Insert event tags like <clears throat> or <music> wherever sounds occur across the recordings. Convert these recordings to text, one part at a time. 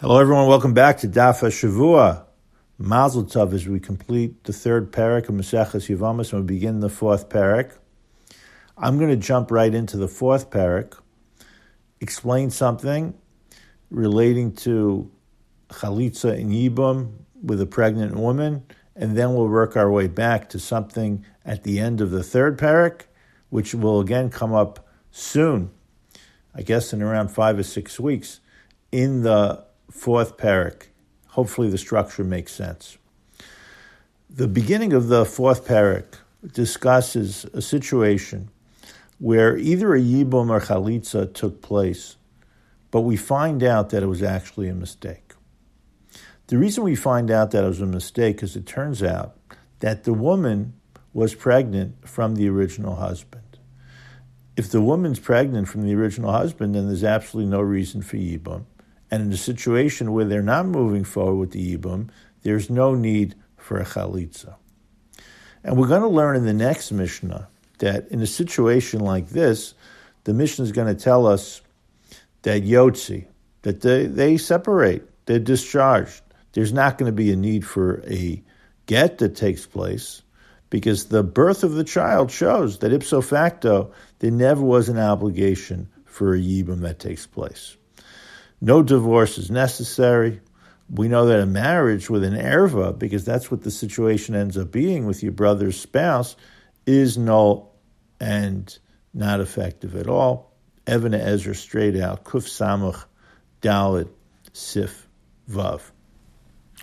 Hello, everyone. Welcome back to Dafa Shavua. Mazel Tov as we complete the third parak of Maseches Yevamos and we begin the fourth parak. I'm going to jump right into the fourth parak, explain something relating to chalitza and yibum with a pregnant woman, and then we'll work our way back to something at the end of the third parak, which will again come up soon, I guess in around five or six weeks, in the fourth parak. Hopefully, the structure makes sense. The beginning of the fourth parak discusses a situation where either a yibum or chalitza took place, but we find out that it was actually a mistake. The reason we find out that it was a mistake is it turns out that the woman was pregnant from the original husband. If the woman's pregnant from the original husband, then there's absolutely no reason for yibum. And in a situation where they're not moving forward with the Yibum, there's no need for a Chalitza. And we're going to learn in the next Mishnah that in a situation like this, the Mishnah is going to tell us that Yotzi, that they, they separate, they're discharged. There's not going to be a need for a get that takes place because the birth of the child shows that ipso facto, there never was an obligation for a Yibum that takes place. No divorce is necessary. We know that a marriage with an erva, because that's what the situation ends up being with your brother's spouse, is null and not effective at all. Even Ezer straight out, Kuf Samach Dalit Sif Vav,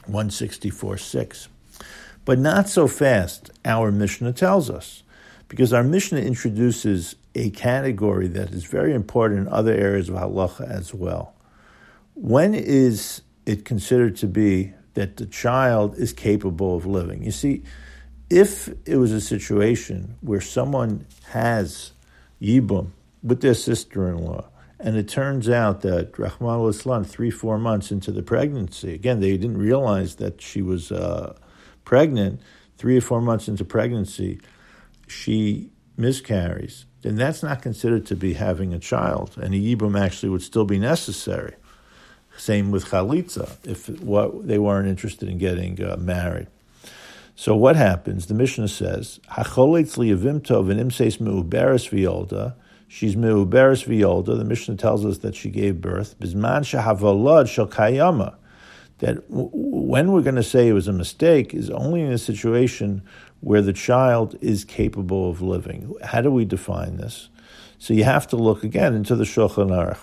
164 6. But not so fast, our Mishnah tells us, because our Mishnah introduces a category that is very important in other areas of halacha as well. When is it considered to be that the child is capable of living? You see, if it was a situation where someone has yibum with their sister-in-law, and it turns out that rachmana litzlan, three, four months into the pregnancy, again, they didn't realize that she was uh, pregnant, three or four months into pregnancy, she miscarries, then that's not considered to be having a child, and a yibum actually would still be necessary. Same with chalitza, if what, they weren't interested in getting uh, married. So what happens? The Mishnah says, "Hacholetz liyavimtov and imseis meuberes violda." She's meuberes violda. The Mishnah tells us that she gave birth. Bisman shahavolad shel. That when we're going to say it was a mistake is only in a situation where the child is capable of living. How do we define this? So you have to look again into the Shulchan Aruch.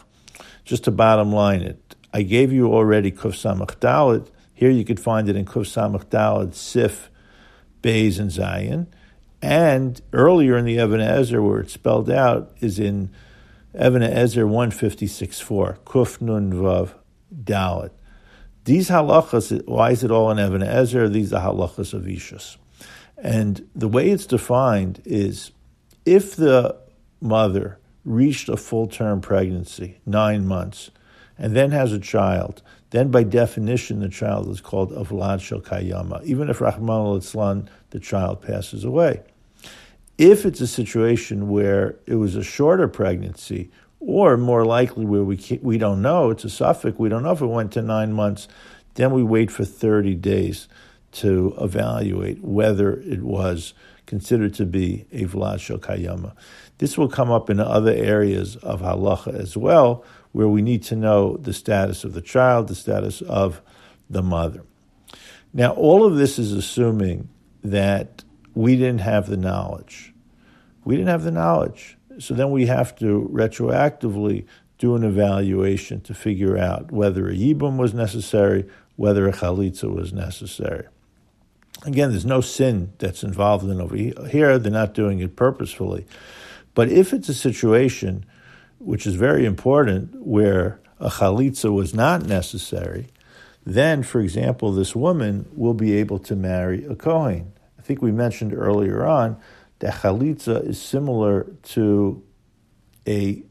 Just to bottom line it, I gave you already Kuf Samach. Here you could find it in Kuf Samach Sif, Beis, and Zion. And earlier in the Even Ezer, where it's spelled out, is in Even Ezer 156.4, Kuf Nun Vav Dalit. These halachas, why is it all in Even Ezer? These are halachas of Ishus. And the way it's defined is if the mother reached a full term pregnancy, nine months, and then has a child, then by definition the child is called Avlad Shel Kayama, even if Rahman al the child passes away. If it's a situation where it was a shorter pregnancy, or more likely where we we don't know, it's a suffix, we don't know if it went to nine months, then we wait for 30 days to evaluate whether it was considered to be a Vlad Shel Kayama. This will come up in other areas of halacha as well, where we need to know the status of the child, the status of the mother. Now, all of this is assuming that we didn't have the knowledge. We didn't have the knowledge. So then we have to retroactively do an evaluation to figure out whether a yibum was necessary, whether a chalitza was necessary. Again, there's no sin that's involved in over here. They're not doing it purposefully. But if it's a situation which is very important, where a chalitza was not necessary, then, for example, this woman will be able to marry a Kohen. I think we mentioned earlier on that chalitza is similar to a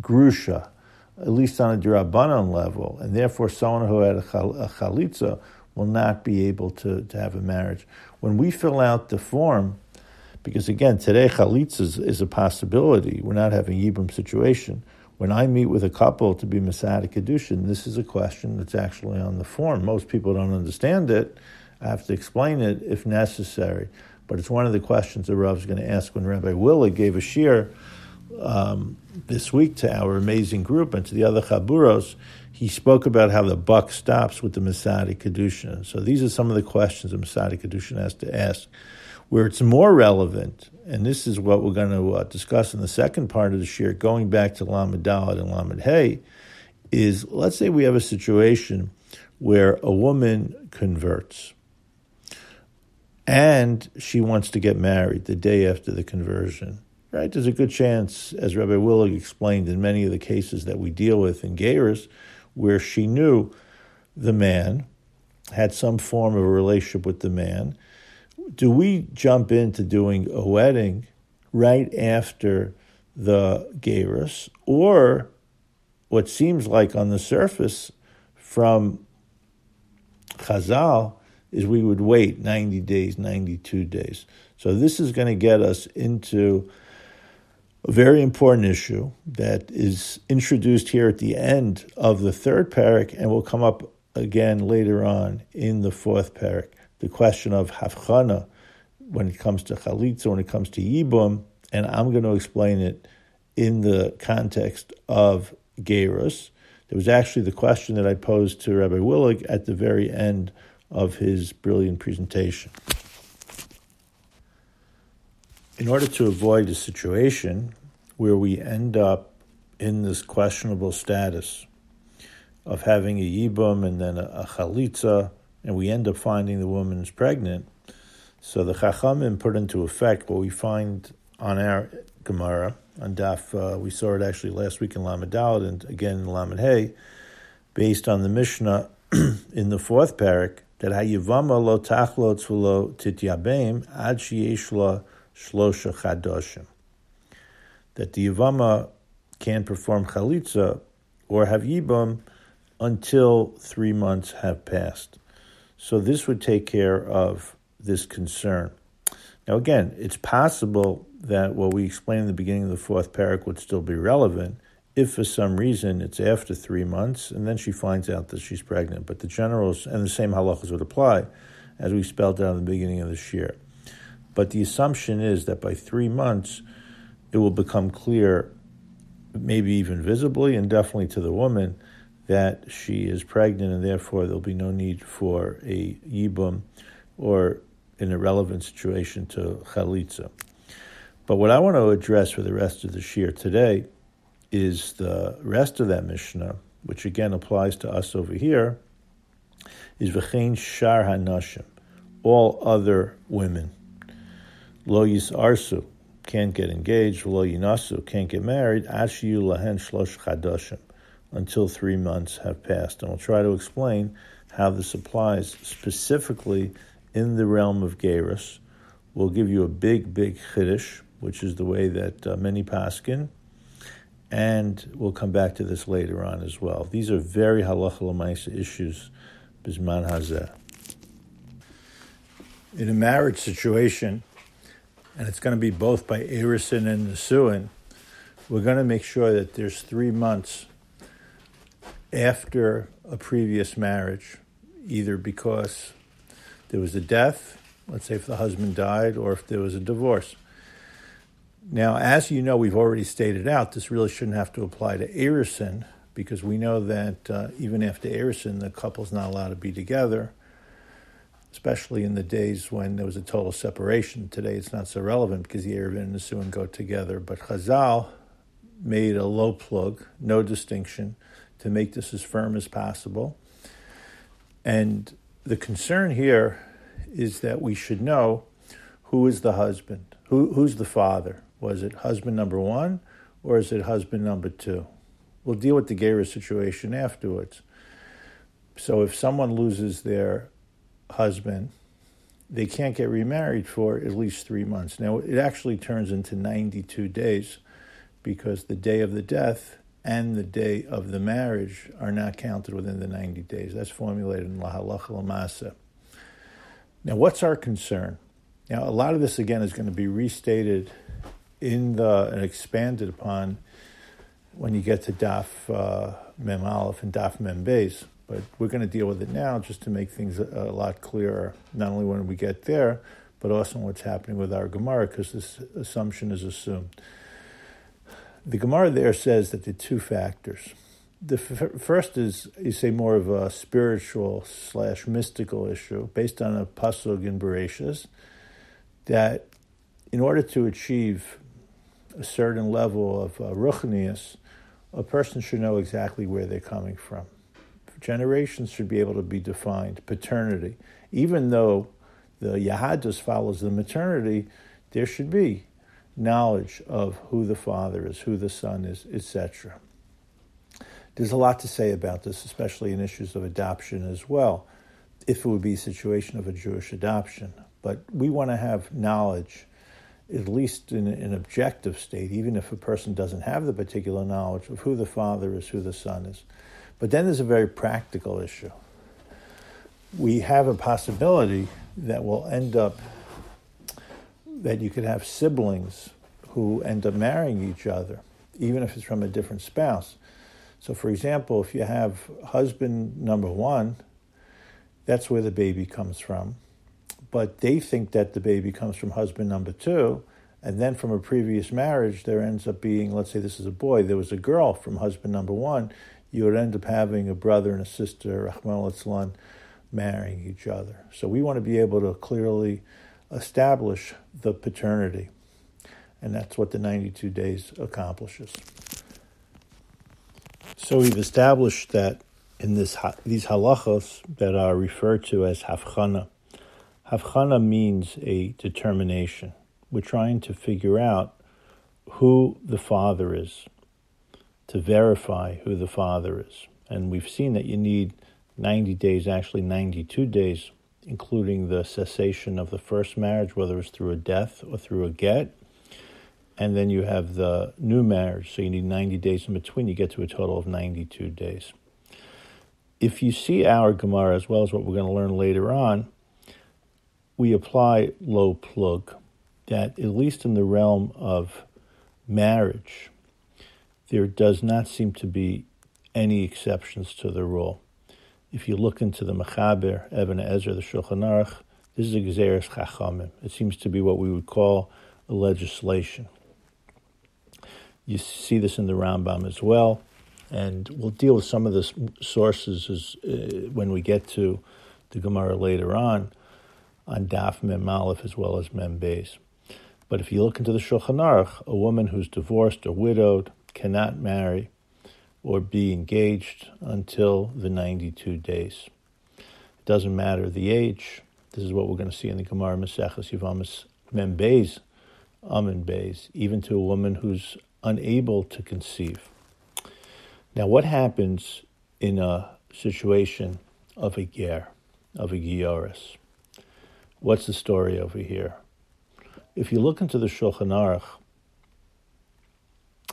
grusha, at least on a drabanan level, and therefore someone who had a chalitza will not be able to, to have a marriage. When we fill out the form, because again, today chalitza is, is, a possibility. We're not having yibum situation. when I meet with a couple to be mesader kiddushin, this is a question that's actually on the form. Most people don't understand it. I have to explain it if necessary. But it's one of the questions the Rav is going to ask when Rabbi Willig gave a shiur um, this week to our amazing group and to the other Chaburos. He spoke about how the buck stops with the mesader kiddushin. So these are some of the questions the mesader kiddushin has to ask. Where it's more relevant, and this is what we're going to uh, discuss in the second part of the shiur, going back to Lamed Daled and Lamed Hey, is let's say we have a situation where a woman converts and she wants to get married the day after the conversion. Right? There's a good chance, as Rabbi Willig explained in many of the cases that we deal with in Gerus, where she knew the man, had some form of a relationship with the man, do we jump into doing a wedding right after the Gerus, or what seems like on the surface from Chazal is we would wait 90 days, 92 days. So this is going to get us into a very important issue that is introduced here at the end of the third parak and will come up again later on in the fourth parak the question of havchana when it comes to chalitza, when it comes to yibum, and I'm going to explain it in the context of gerus. It was actually the question that I posed to Rabbi Willig at the very end of his brilliant presentation. In order to avoid a situation where we end up in this questionable status of having a yibum and then a, a chalitza, and we end up finding the woman's pregnant. So the Chachamim put into effect what we find on our Gemara on Daf. Uh, we saw it actually last week in Lamed Daled and again in Lamed Hey, based on the Mishnah <clears throat> in the fourth parak that Hayivama lo tachlo tzvelo tityabem ad sheyeshla shlosha chadoshim. That the Yivama can perform chalitza or have yibam until three months have passed. So this would take care of this concern. Now, again, it's possible that what we explained in the beginning of the fourth parak would still be relevant if for some reason it's after three months and then she finds out that she's pregnant. But the generals and the same halachas would apply as we spelled out in the beginning of this year. But the assumption is that by three months, it will become clear, maybe even visibly and definitely to the woman, that she is pregnant, and therefore there'll be no need for a yibum or, an irrelevant situation, to chalitza. But what I want to address for the rest of the shiur today is the rest of that Mishnah, which again applies to us over here, is v'chein shar hanashim, all other women. Lo yisarsu, can't get engaged, lo yinasu, can't get married, ashiyu lahen shlosh chadashim until three months have passed. And we'll try to explain how this applies specifically in the realm of Gerus. We'll give you a big, big chiddush, which is the way that uh, many paskin, and we'll come back to this later on as well. These are very halacha l'maisa issues, bisman hazeh. In a marriage situation, and it's going to be both by Erusin and Nesuin, we're going to make sure that there's three months after a previous marriage, either because there was a death, let's say if the husband died, or if there was a divorce. Now, as you know, we've already stated out, this really shouldn't have to apply to Erusin because we know that uh, even after Erusin, the couple's not allowed to be together, especially in the days when there was a total separation. Today it's not so relevant because the Erevin and the Suin go together. But Chazal made a lo plug, no distinction to make this as firm as possible. And the concern here is that we should know who is the husband, who, who's the father. Was it husband number one or is it husband number two? We'll deal with the Gera situation afterwards. So if someone loses their husband, they can't get remarried for at least three months. Now, it actually turns into 92 days because the day of the death and the day of the marriage are not counted within the 90 days. That's formulated in La Halacha Lamasa. Now, what's our concern? Now, a lot of this, again, is going to be restated in the and expanded upon when you get to Daf uh, Mem Aleph and Daf Mem Beis. But we're going to deal with it now just to make things a, a lot clearer, not only when we get there, but also what's happening with our Gemara, because this assumption is assumed. The Gemara there says that the two factors. The f- first is, you say, more of a spiritual slash mystical issue based on a pasuk in Bereshis, that in order to achieve a certain level of uh, ruchnius, a person should know exactly where they're coming from. Generations should be able to be defined. Paternity, even though the Yahadus follows the maternity, there should be knowledge of who the father is, who the son is, etc. There's a lot to say about this, especially in issues of adoption as well, if it would be a situation of a Jewish adoption. But we want to have knowledge at least in an objective state, even if a person doesn't have the particular knowledge of who the father is, who the son is. But then there's a very practical issue. We have a possibility that we'll end up that you could have siblings who end up marrying each other, even if it's from a different spouse. So, for example, if you have husband number one, that's where the baby comes from but they think that the baby comes from husband number two, and then from a previous marriage, there ends up being, let's say this is a boy, there was a girl from husband number one, you would end up having a brother and a sister, Rahman marrying each other. So we want to be able to clearly establish the paternity, and that's what the 92 days accomplishes. So we've established that in this these halachos that are referred to as havchana, Havchana means a determination. We're trying to figure out who the father is, to verify who the father is. And we've seen that you need 90 days, actually 92 days, including the cessation of the first marriage, whether it's through a death or through a get. And then you have the new marriage, so you need 90 days in between. You get to a total of 92 days. If you see our Gemara, as well as what we're going to learn later on, we apply lo plug, that at least in the realm of marriage, there does not seem to be any exceptions to the rule. If you look into the Mechaber, Even Ezer, the Shulchan Aruch, this is a Gezeres Chachamim. It seems to be what we would call a legislation. You see this in the Rambam as well, and we'll deal with some of the sources as, uh, when we get to the Gemara later on on Daf Mem Aleph as well as Mem Beis. But if you look into the Shulchan Aruch, a woman who's divorced or widowed cannot marry or be engaged until the 92 days. It doesn't matter the age. This is what we're going to see in the Gemara Maseches Yevamos Mem Beis, Amud Beis, even to a woman who's unable to conceive. Now, what happens in a situation of a ger, of a gioris? What's the story over here? If you look into the Shulchan Aruch,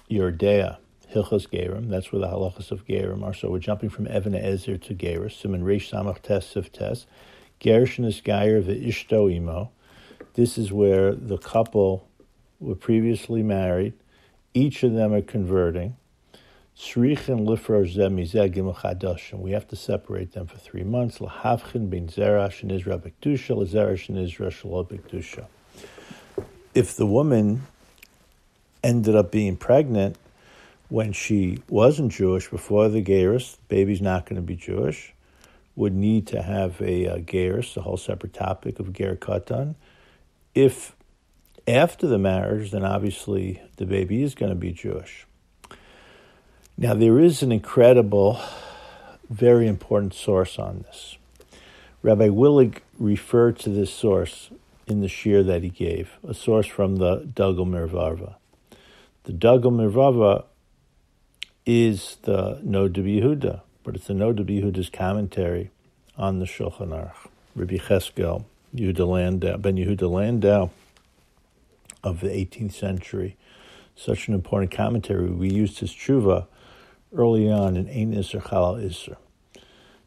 Yoreh Deah, Hilchos Gerim, that's where the halachas of Gerim are. So we're jumping from Even HaEzer to Geris, Simon Reish Samach Tes of Tes. Gershon is Geir Ishto Imo. This is where the couple were previously married. Each of them are converting. Srichin lifrar zemizeh gimel chadashim. We have to separate them for three months. Lahavchin bin zerash and Israel bekdusha, lazerash and Israel bekdusha. If the woman ended up being pregnant when she wasn't Jewish before the Gerus, the baby's not going to be Jewish, would need to have a, uh, a Gerus, a whole separate topic of Ger Katan. If after the marriage, then obviously the baby is going to be Jewish. Now, there is an incredible, very important source on this. Rabbi Willig referred to this source in the shiur that he gave, a source from the Dagul Mervava. The Dagul Mervava is the Noda BiYehuda, but it's the Noda BiYehuda's commentary on the Shulchan Aruch. Rabbi Cheskel, Yehuda Landau, Ben Yehuda Landau of the 18th century, such an important commentary. We used his tshuva early on in Ein Isser Chalal Isser.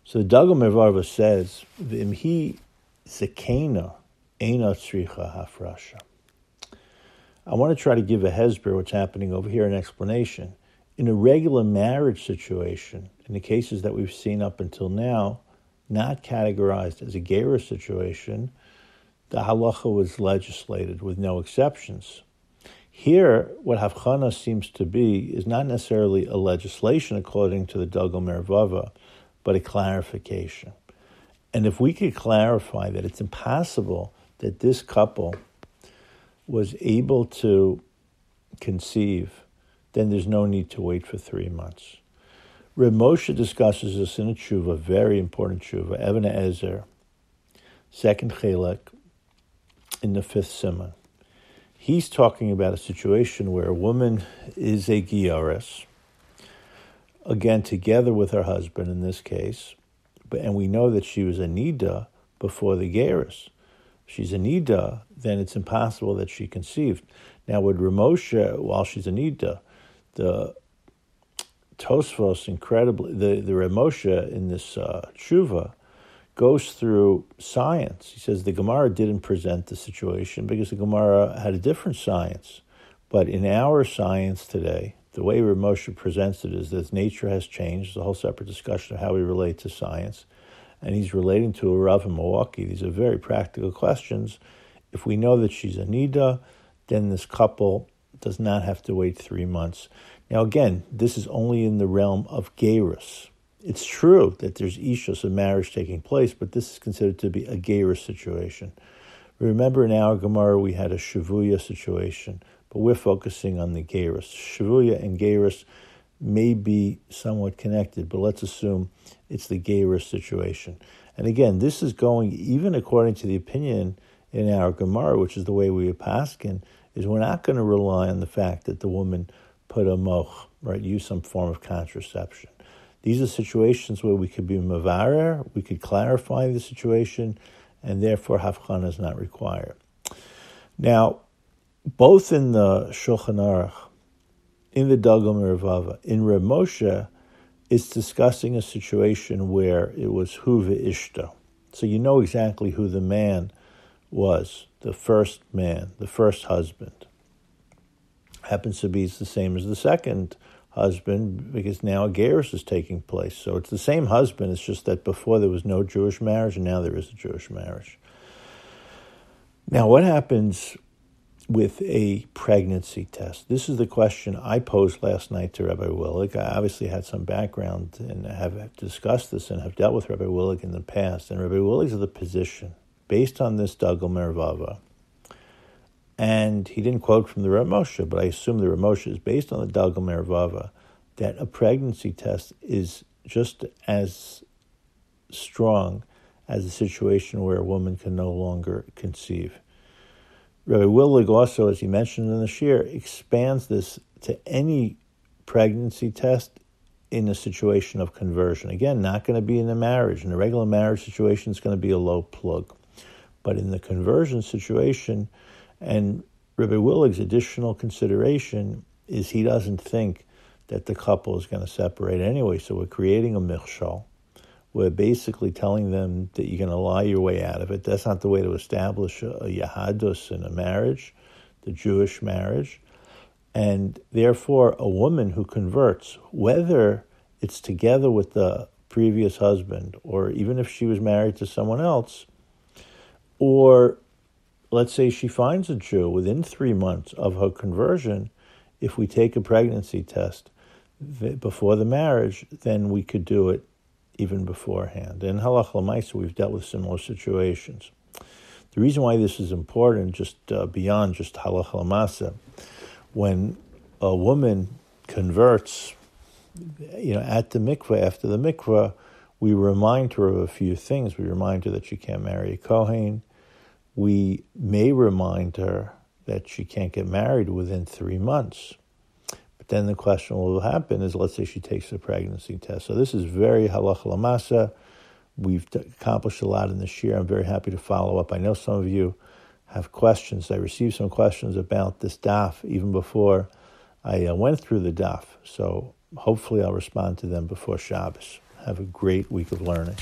So the Dagul Mervava says, V'imhi zekena eina tzricha hafrasha. I want to try to give a hesber what's happening over here, an explanation. In a regular marriage situation, in the cases that we've seen up until now, not categorized as a gerus situation, the halacha was legislated with no exceptions. Here, what Havchana seems to be is not necessarily a legislation according to the Dagul Mervava, but a clarification. And if we could clarify that it's impossible that this couple was able to conceive, then there's no need to wait for three months. Reb Moshe discusses this in a tshuva, very important tshuva, Even Ezer, second chelek, in the fifth simon. He's talking about a situation where a woman is a gioris, again together with her husband in this case, but and we know that she was a nida before the gerus. She's a nida, then it's impossible that she conceived. Now with Ramosha, while she's a nida, the Tosfos incredibly the the Ramosha in this uh, tshuva goes through science. He says the Gemara didn't present the situation because the Gemara had a different science. But in our science today, the way Ramosha presents it is that nature has changed. It's a whole separate discussion of how we relate to science. And he's relating to a Rav in Milwaukee. These are very practical questions. If we know that she's a Nida, then this couple does not have to wait three months. Now, again, this is only in the realm of Gerus. It's true that there's Ishus, a marriage taking place, but this is considered to be a Gerus situation. Remember in our Gemara we had a Shavuya situation but we're focusing on the Gerus. Shavuya and Gerus may be somewhat connected, but let's assume it's the Gerus situation. And again, this is going even according to the opinion in our Gemara, which is the way we paskin, is we're not going to rely on the fact that the woman put a moch, right, use some form of contraception. These are situations where we could be mavarer, we could clarify the situation, and therefore havchana is not required. Now, both in the Shulchan Aruch, in the Dagul Mervava, in Reb Moshe, it's discussing a situation where it was Hu Ishta. So you know exactly who the man was, the first man, the first husband. Happens to be the same as the second husband because now a Gerus is taking place. So it's the same husband, it's just that before there was no Jewish marriage and now there is a Jewish marriage. Now, what happens with a pregnancy test? This is the question I posed last night to Rabbi Willig. I obviously had some background and have discussed this and have dealt with Rabbi Willig in the past. And Rabbi Willig's of the position, based on this Mervava, and he didn't quote from the Moshe, but I assume the Moshe is based on the Mervava, that a pregnancy test is just as strong as a situation where a woman can no longer conceive. Rabbi Willig also, as he mentioned in the shiur, expands this to any pregnancy test in a situation of conversion. Again, not going to be in a marriage. In a regular marriage situation, it's going to be a lo plug. But in the conversion situation, and Rabbi Willig's additional consideration is he doesn't think that the couple is going to separate anyway. So we're creating a michshal we're basically telling them that you're going to lie your way out of it. That's not the way to establish a, a yahadus in a marriage, the Jewish marriage. And therefore, a woman who converts, whether it's together with the previous husband, or even if she was married to someone else, or let's say she finds a Jew within three months of her conversion, if we take a pregnancy test before the marriage, then we could do it even beforehand. In Halach Lamaisa, we've dealt with similar situations. The reason why this is important, just uh, beyond just Halach Lamasa, when a woman converts, you know, at the mikveh, after the mikveh, we remind her of a few things. We remind her that she can't marry a Kohen. We may remind her that she can't get married within three months But then the question will happen is let's say she takes the pregnancy test. So this is very halacha lamasa. We've accomplished a lot in this year. I'm very happy to follow up. I know some of you have questions. I received some questions about this daf even before I uh, went through the daf. So hopefully I'll respond to them before Shabbos. Have a great week of learning.